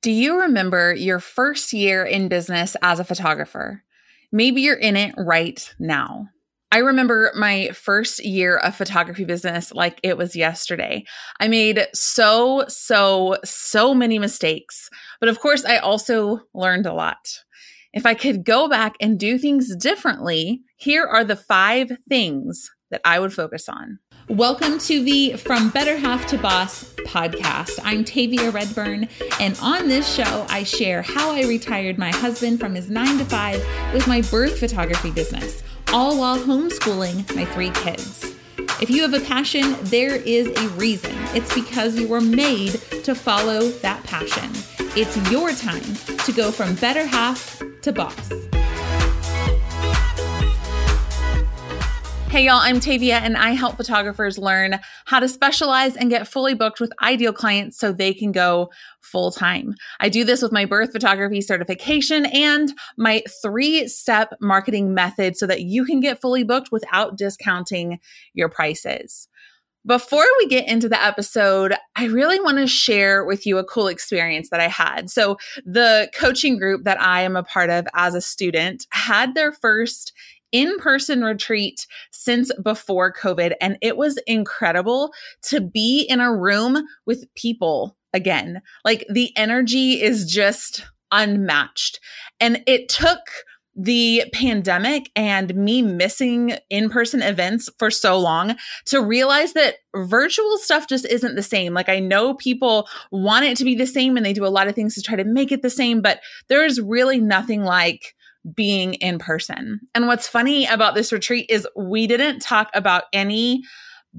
Do you remember your first year in business as a photographer? Maybe you're in it right now. I remember my first year of photography business like it was yesterday. I made so, so, so many mistakes. But of course, I also learned a lot. If I could go back and do things differently, here are the five things that I would focus on. Welcome to the From Better Half to Boss podcast. I'm Tavia Redburn, and on this show, I share how I retired my husband from his nine to five with my birth photography business, all while homeschooling my three kids. If you have a passion, there is a reason. It's because you were made to follow that passion. It's your time to go from better half to boss. Hey y'all, I'm Tavia and I help photographers learn how to specialize and get fully booked with ideal clients so they can go full time. I do this with my birth photography certification and my three step marketing method so that you can get fully booked without discounting your prices. Before we get into the episode, I really want to share with you a cool experience that I had. So, the coaching group that I am a part of as a student had their first in person retreat since before COVID. And it was incredible to be in a room with people again. Like the energy is just unmatched. And it took the pandemic and me missing in person events for so long to realize that virtual stuff just isn't the same. Like, I know people want it to be the same and they do a lot of things to try to make it the same, but there's really nothing like being in person. And what's funny about this retreat is we didn't talk about any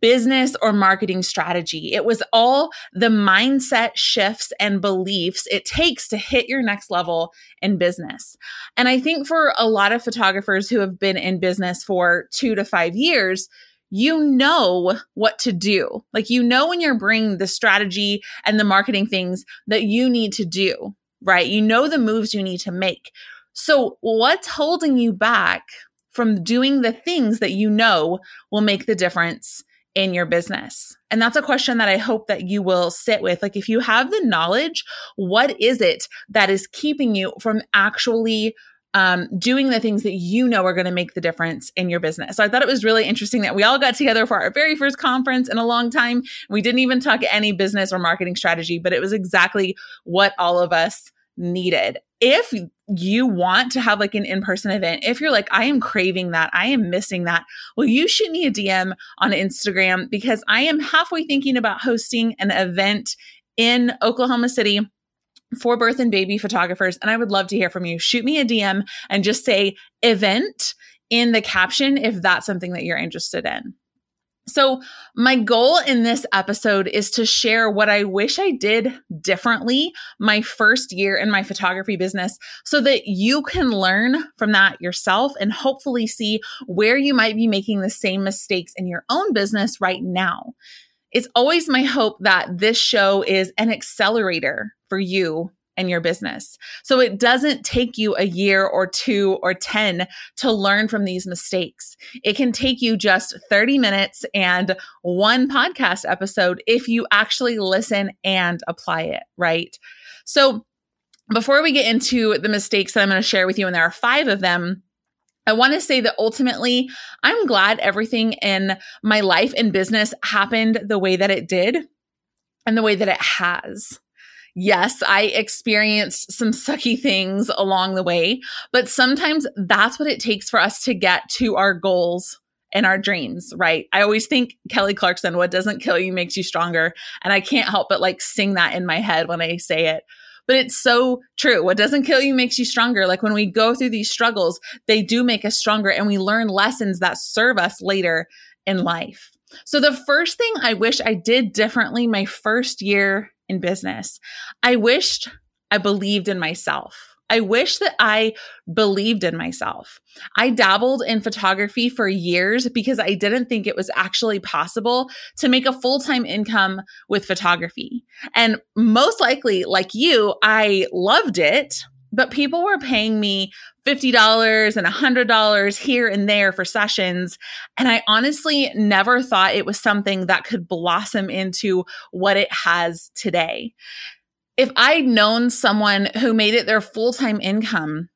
business or marketing strategy. It was all the mindset shifts and beliefs it takes to hit your next level in business. And I think for a lot of photographers who have been in business for two to five years, you know what to do. Like, you know, when you're bringing the strategy and the marketing things that you need to do, right? You know the moves you need to make. So, what's holding you back from doing the things that you know will make the difference in your business? And that's a question that I hope that you will sit with. Like, if you have the knowledge, what is it that is keeping you from actually um, doing the things that you know are going to make the difference in your business. So I thought it was really interesting that we all got together for our very first conference in a long time. We didn't even talk any business or marketing strategy, but it was exactly what all of us needed. If you want to have like an in-person event, if you're like, I am craving that, I am missing that, well, you shoot me a DM on Instagram because I am halfway thinking about hosting an event in Oklahoma City for birth and baby photographers. And I would love to hear from you. Shoot me a DM and just say event in the caption if that's something that you're interested in. So, my goal in this episode is to share what I wish I did differently my first year in my photography business so that you can learn from that yourself and hopefully see where you might be making the same mistakes in your own business right now. It's always my hope that this show is an accelerator for you and your business. So it doesn't take you a year or two or 10 to learn from these mistakes. It can take you just 30 minutes and one podcast episode if you actually listen and apply it, right? So before we get into the mistakes that I'm going to share with you, and there are five of them, I want to say that ultimately, I'm glad everything in my life and business happened the way that it did and the way that it has yes, I experienced some sucky things along the way, but sometimes that's what it takes for us to get to our goals and our dreams, right? I always think Kelly Clarkson, what doesn't kill you makes you stronger. And I can't help but like sing that in my head when I say it. But it's so true. What doesn't kill you makes you stronger. Like when we go through these struggles, they do make us stronger and we learn lessons that serve us later in life. So the first thing I wish I did differently my first year in business. I wished I believed in myself. I wish that I believed in myself. I dabbled in photography for years because I didn't think it was actually possible to make a full time income with photography. And most likely, like you, I loved it, but people were paying me $50 and $100 here and there for sessions. And I honestly never thought it was something that could blossom into what it has today. if I'd known someone who made it their full time income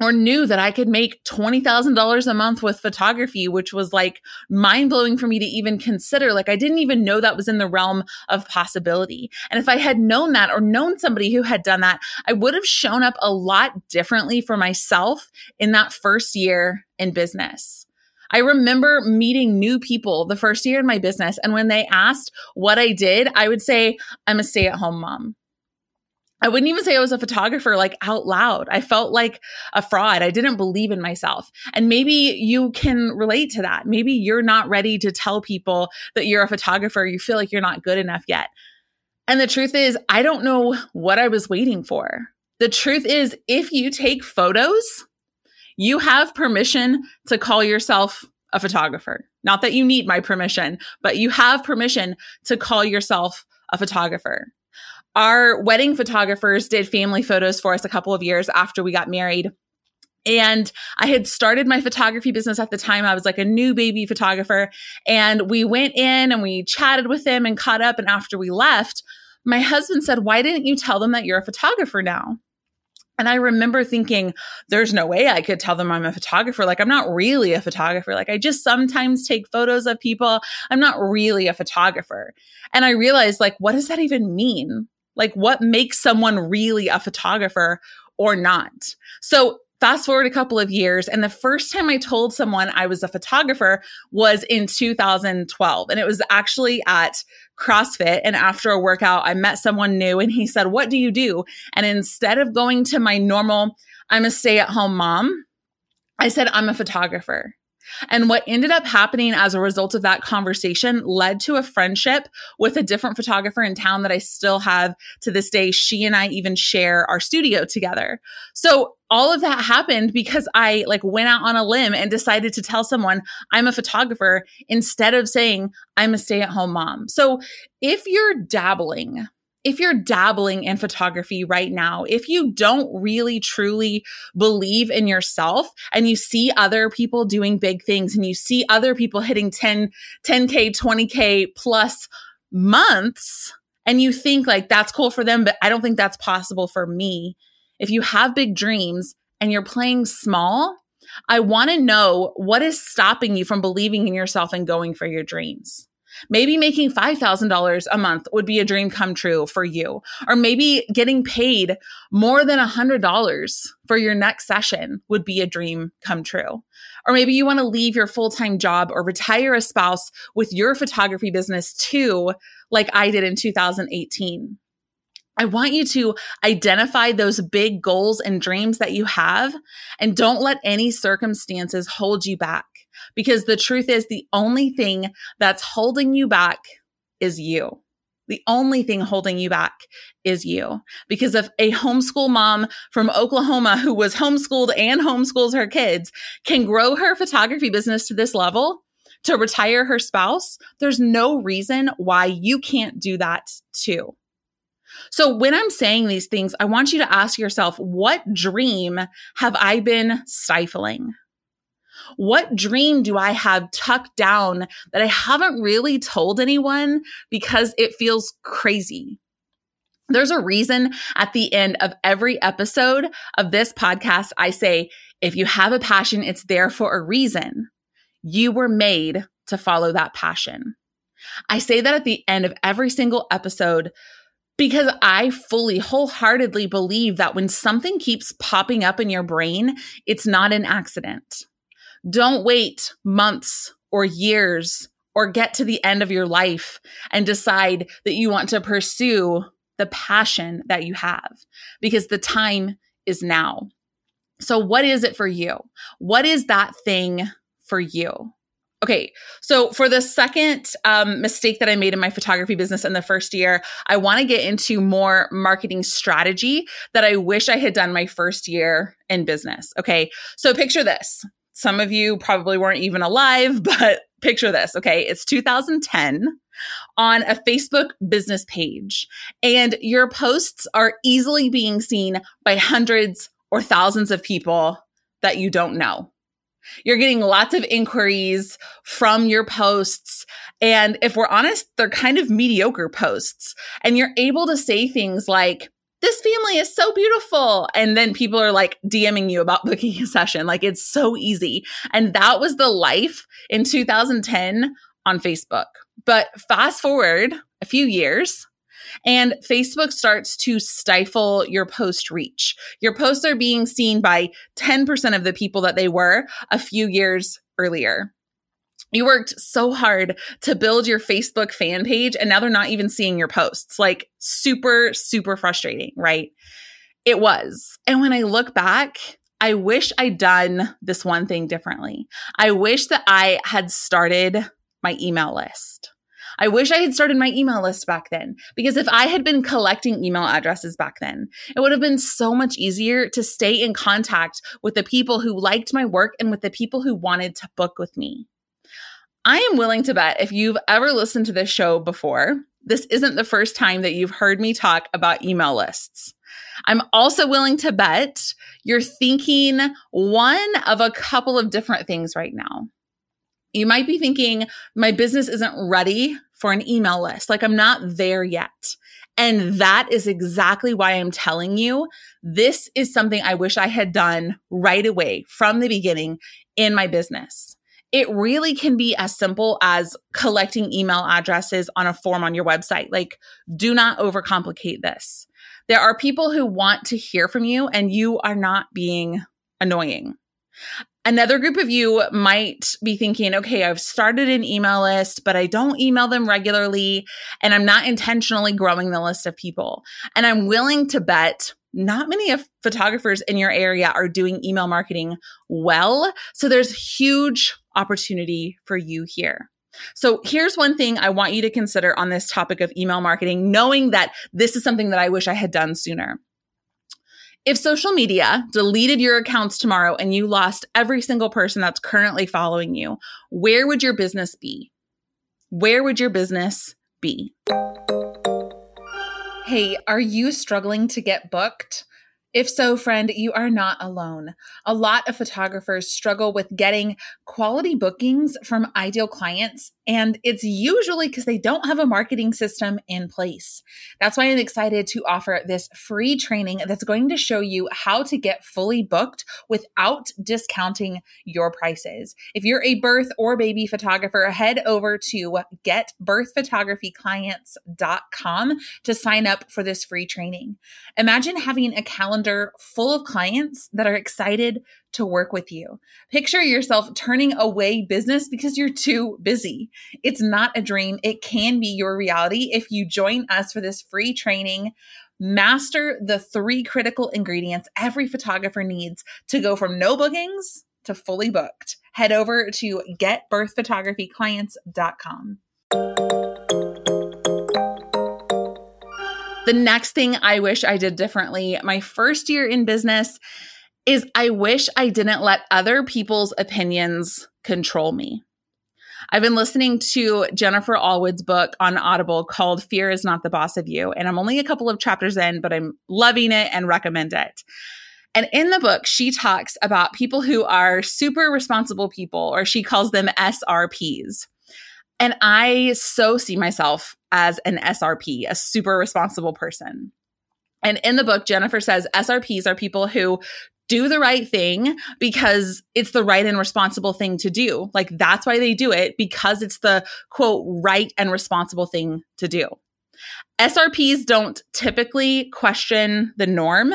or knew that I could make $20,000 a month with photography, which was like mind blowing for me to even consider. Like, I didn't even know that was in the realm of possibility. And if I had known that or known somebody who had done that, I would have shown up a lot differently for myself in that first year in business. I remember meeting new people the first year in my business. And when they asked what I did, I would say, I'm a stay at home mom. I wouldn't even say I was a photographer like out loud. I felt like a fraud. I didn't believe in myself. And maybe you can relate to that. Maybe you're not ready to tell people that you're a photographer. You feel like you're not good enough yet. And the truth is, I don't know what I was waiting for. The truth is, if you take photos, you have permission to call yourself a photographer. Not that you need my permission, but you have permission to call yourself a photographer. Our wedding photographers did family photos for us a couple of years after we got married. And I had started my photography business at the time. I was like a new baby photographer. And we went in and we chatted with them and caught up. And after we left, my husband said, Why didn't you tell them that you're a photographer now? And I remember thinking, there's no way I could tell them I'm a photographer. Like, I'm not really a photographer. Like, I just sometimes take photos of people. I'm not really a photographer. And I realized, like, what does that even mean? Like, what makes someone really a photographer or not? So, fast forward a couple of years, and the first time I told someone I was a photographer was in 2012. And it was actually at CrossFit. And after a workout, I met someone new and he said, What do you do? And instead of going to my normal, I'm a stay at home mom, I said, I'm a photographer. And what ended up happening as a result of that conversation led to a friendship with a different photographer in town that I still have to this day. She and I even share our studio together. So all of that happened because I like went out on a limb and decided to tell someone I'm a photographer instead of saying I'm a stay at home mom. So if you're dabbling if you're dabbling in photography right now, if you don't really truly believe in yourself and you see other people doing big things and you see other people hitting 10, 10K, 20K plus months, and you think like that's cool for them, but I don't think that's possible for me. If you have big dreams and you're playing small, I want to know what is stopping you from believing in yourself and going for your dreams. Maybe making $5,000 a month would be a dream come true for you. Or maybe getting paid more than $100 for your next session would be a dream come true. Or maybe you want to leave your full time job or retire a spouse with your photography business too, like I did in 2018. I want you to identify those big goals and dreams that you have and don't let any circumstances hold you back. Because the truth is, the only thing that's holding you back is you. The only thing holding you back is you. Because if a homeschool mom from Oklahoma who was homeschooled and homeschools her kids can grow her photography business to this level, to retire her spouse, there's no reason why you can't do that too. So when I'm saying these things, I want you to ask yourself, what dream have I been stifling? What dream do I have tucked down that I haven't really told anyone because it feels crazy? There's a reason at the end of every episode of this podcast, I say, if you have a passion, it's there for a reason. You were made to follow that passion. I say that at the end of every single episode because I fully, wholeheartedly believe that when something keeps popping up in your brain, it's not an accident. Don't wait months or years or get to the end of your life and decide that you want to pursue the passion that you have because the time is now. So, what is it for you? What is that thing for you? Okay, so for the second um, mistake that I made in my photography business in the first year, I want to get into more marketing strategy that I wish I had done my first year in business. Okay, so picture this. Some of you probably weren't even alive, but picture this. Okay, it's 2010 on a Facebook business page, and your posts are easily being seen by hundreds or thousands of people that you don't know. You're getting lots of inquiries from your posts. And if we're honest, they're kind of mediocre posts. And you're able to say things like, this family is so beautiful. And then people are like DMing you about booking a session. Like it's so easy. And that was the life in 2010 on Facebook. But fast forward a few years, and Facebook starts to stifle your post reach. Your posts are being seen by 10% of the people that they were a few years earlier. You worked so hard to build your Facebook fan page, and now they're not even seeing your posts. Like, super, super frustrating, right? It was. And when I look back, I wish I'd done this one thing differently. I wish that I had started my email list. I wish I had started my email list back then because if I had been collecting email addresses back then, it would have been so much easier to stay in contact with the people who liked my work and with the people who wanted to book with me. I am willing to bet if you've ever listened to this show before, this isn't the first time that you've heard me talk about email lists. I'm also willing to bet you're thinking one of a couple of different things right now. You might be thinking, my business isn't ready for an email list. Like I'm not there yet. And that is exactly why I'm telling you this is something I wish I had done right away from the beginning in my business. It really can be as simple as collecting email addresses on a form on your website. Like, do not overcomplicate this. There are people who want to hear from you, and you are not being annoying. Another group of you might be thinking, okay, I've started an email list, but I don't email them regularly and I'm not intentionally growing the list of people. And I'm willing to bet not many of photographers in your area are doing email marketing well. So there's huge opportunity for you here. So here's one thing I want you to consider on this topic of email marketing, knowing that this is something that I wish I had done sooner. If social media deleted your accounts tomorrow and you lost every single person that's currently following you, where would your business be? Where would your business be? Hey, are you struggling to get booked? If so, friend, you are not alone. A lot of photographers struggle with getting quality bookings from ideal clients, and it's usually because they don't have a marketing system in place. That's why I'm excited to offer this free training that's going to show you how to get fully booked without discounting your prices. If you're a birth or baby photographer, head over to getbirthphotographyclients.com to sign up for this free training. Imagine having a calendar calendar full of clients that are excited to work with you. Picture yourself turning away business because you're too busy. It's not a dream, it can be your reality if you join us for this free training. Master the three critical ingredients every photographer needs to go from no bookings to fully booked. Head over to getbirthphotographyclients.com. The next thing I wish I did differently my first year in business is I wish I didn't let other people's opinions control me. I've been listening to Jennifer Allwood's book on Audible called Fear is Not the Boss of You. And I'm only a couple of chapters in, but I'm loving it and recommend it. And in the book, she talks about people who are super responsible people, or she calls them SRPs. And I so see myself as an SRP, a super responsible person. And in the book, Jennifer says SRPs are people who do the right thing because it's the right and responsible thing to do. Like that's why they do it because it's the quote, right and responsible thing to do. SRPs don't typically question the norm,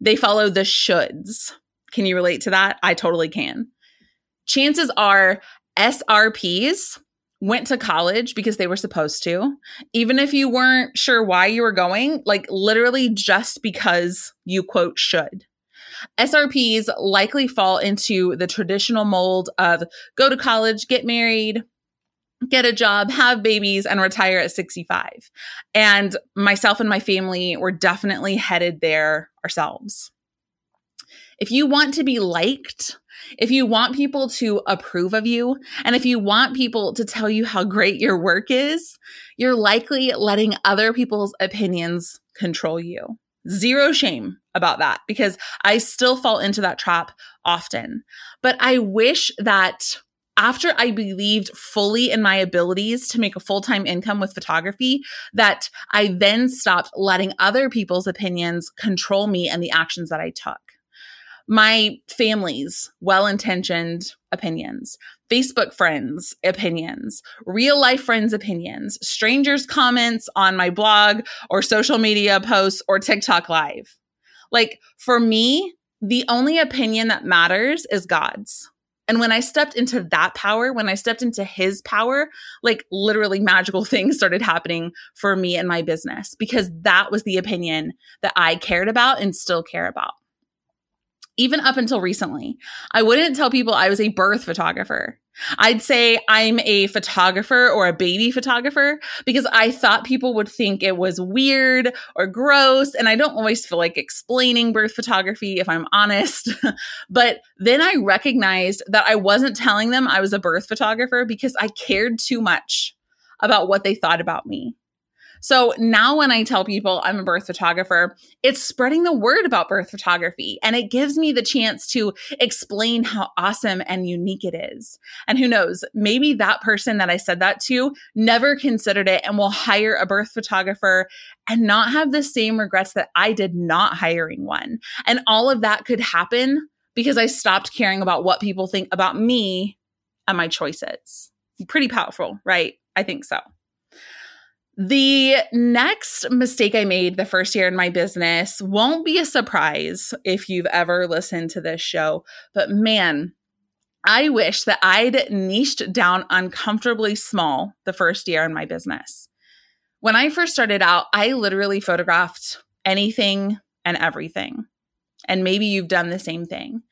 they follow the shoulds. Can you relate to that? I totally can. Chances are SRPs went to college because they were supposed to, even if you weren't sure why you were going, like literally just because you quote should. SRPs likely fall into the traditional mold of go to college, get married, get a job, have babies, and retire at 65. And myself and my family were definitely headed there ourselves. If you want to be liked, if you want people to approve of you, and if you want people to tell you how great your work is, you're likely letting other people's opinions control you. Zero shame about that because I still fall into that trap often. But I wish that after I believed fully in my abilities to make a full time income with photography, that I then stopped letting other people's opinions control me and the actions that I took. My family's well intentioned opinions, Facebook friends' opinions, real life friends' opinions, strangers' comments on my blog or social media posts or TikTok live. Like for me, the only opinion that matters is God's. And when I stepped into that power, when I stepped into his power, like literally magical things started happening for me and my business because that was the opinion that I cared about and still care about. Even up until recently, I wouldn't tell people I was a birth photographer. I'd say I'm a photographer or a baby photographer because I thought people would think it was weird or gross. And I don't always feel like explaining birth photography, if I'm honest. but then I recognized that I wasn't telling them I was a birth photographer because I cared too much about what they thought about me. So now when I tell people I'm a birth photographer, it's spreading the word about birth photography and it gives me the chance to explain how awesome and unique it is. And who knows, maybe that person that I said that to never considered it and will hire a birth photographer and not have the same regrets that I did not hiring one. And all of that could happen because I stopped caring about what people think about me and my choices. Pretty powerful, right? I think so. The next mistake I made the first year in my business won't be a surprise if you've ever listened to this show, but man, I wish that I'd niched down uncomfortably small the first year in my business. When I first started out, I literally photographed anything and everything. And maybe you've done the same thing.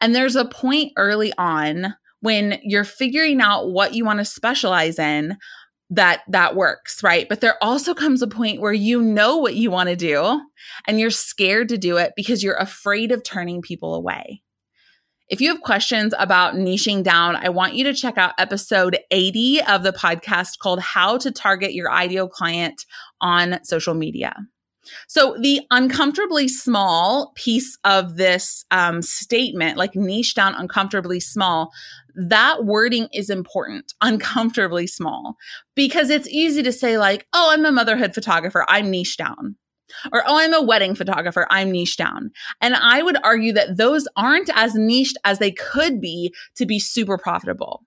And there's a point early on when you're figuring out what you want to specialize in that that works, right? But there also comes a point where you know what you want to do and you're scared to do it because you're afraid of turning people away. If you have questions about niching down, I want you to check out episode 80 of the podcast called How to Target Your Ideal Client on Social Media. So, the uncomfortably small piece of this um, statement, like niche down uncomfortably small, that wording is important, uncomfortably small, because it's easy to say, like, oh, I'm a motherhood photographer, I'm niche down. Or, oh, I'm a wedding photographer, I'm niche down. And I would argue that those aren't as niched as they could be to be super profitable.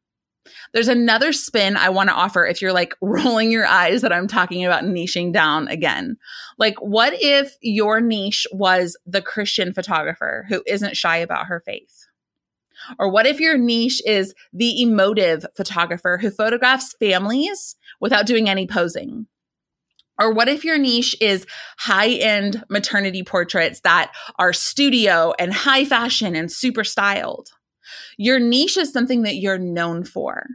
There's another spin I want to offer if you're like rolling your eyes that I'm talking about niching down again. Like, what if your niche was the Christian photographer who isn't shy about her faith? Or what if your niche is the emotive photographer who photographs families without doing any posing? Or what if your niche is high end maternity portraits that are studio and high fashion and super styled? Your niche is something that you're known for.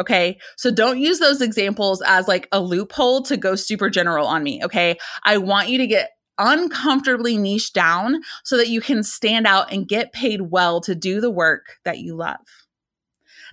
Okay. So don't use those examples as like a loophole to go super general on me. Okay. I want you to get uncomfortably niche down so that you can stand out and get paid well to do the work that you love.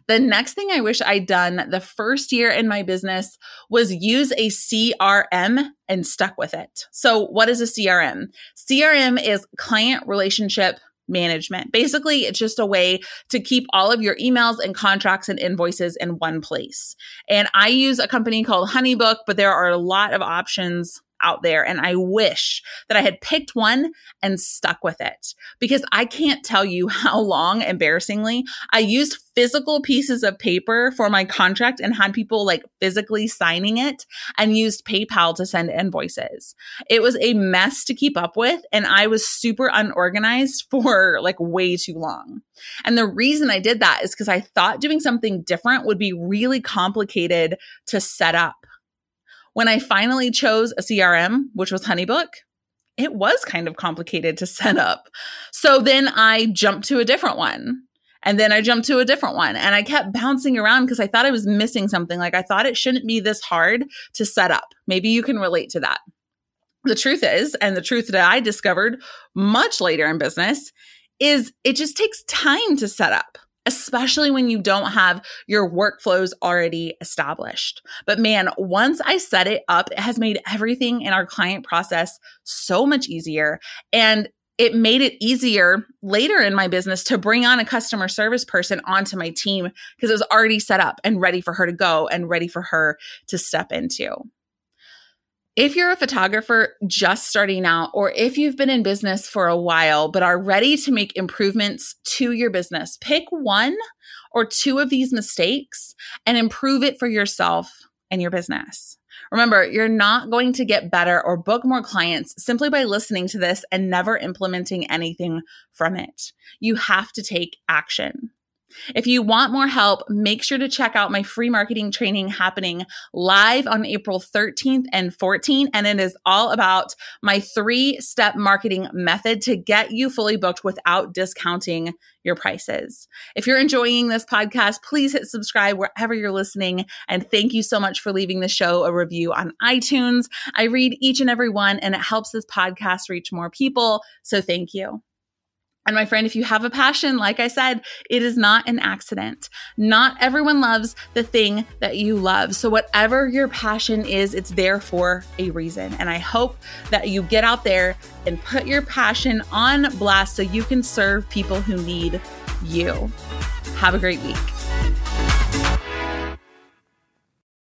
The next thing I wish I'd done the first year in my business was use a CRM and stuck with it. So, what is a CRM? CRM is client relationship management. Basically, it's just a way to keep all of your emails and contracts and invoices in one place. And I use a company called Honeybook, but there are a lot of options out there. And I wish that I had picked one and stuck with it because I can't tell you how long, embarrassingly, I used physical pieces of paper for my contract and had people like physically signing it and used PayPal to send invoices. It was a mess to keep up with. And I was super unorganized for like way too long. And the reason I did that is because I thought doing something different would be really complicated to set up. When I finally chose a CRM, which was Honeybook, it was kind of complicated to set up. So then I jumped to a different one. And then I jumped to a different one and I kept bouncing around because I thought I was missing something. Like I thought it shouldn't be this hard to set up. Maybe you can relate to that. The truth is, and the truth that I discovered much later in business is it just takes time to set up especially when you don't have your workflows already established. But man, once I set it up, it has made everything in our client process so much easier. And it made it easier later in my business to bring on a customer service person onto my team because it was already set up and ready for her to go and ready for her to step into. If you're a photographer just starting out, or if you've been in business for a while but are ready to make improvements to your business, pick one or two of these mistakes and improve it for yourself and your business. Remember, you're not going to get better or book more clients simply by listening to this and never implementing anything from it. You have to take action. If you want more help, make sure to check out my free marketing training happening live on April 13th and 14th. And it is all about my three step marketing method to get you fully booked without discounting your prices. If you're enjoying this podcast, please hit subscribe wherever you're listening. And thank you so much for leaving the show a review on iTunes. I read each and every one, and it helps this podcast reach more people. So thank you. And my friend, if you have a passion, like I said, it is not an accident. Not everyone loves the thing that you love. So, whatever your passion is, it's there for a reason. And I hope that you get out there and put your passion on blast so you can serve people who need you. Have a great week.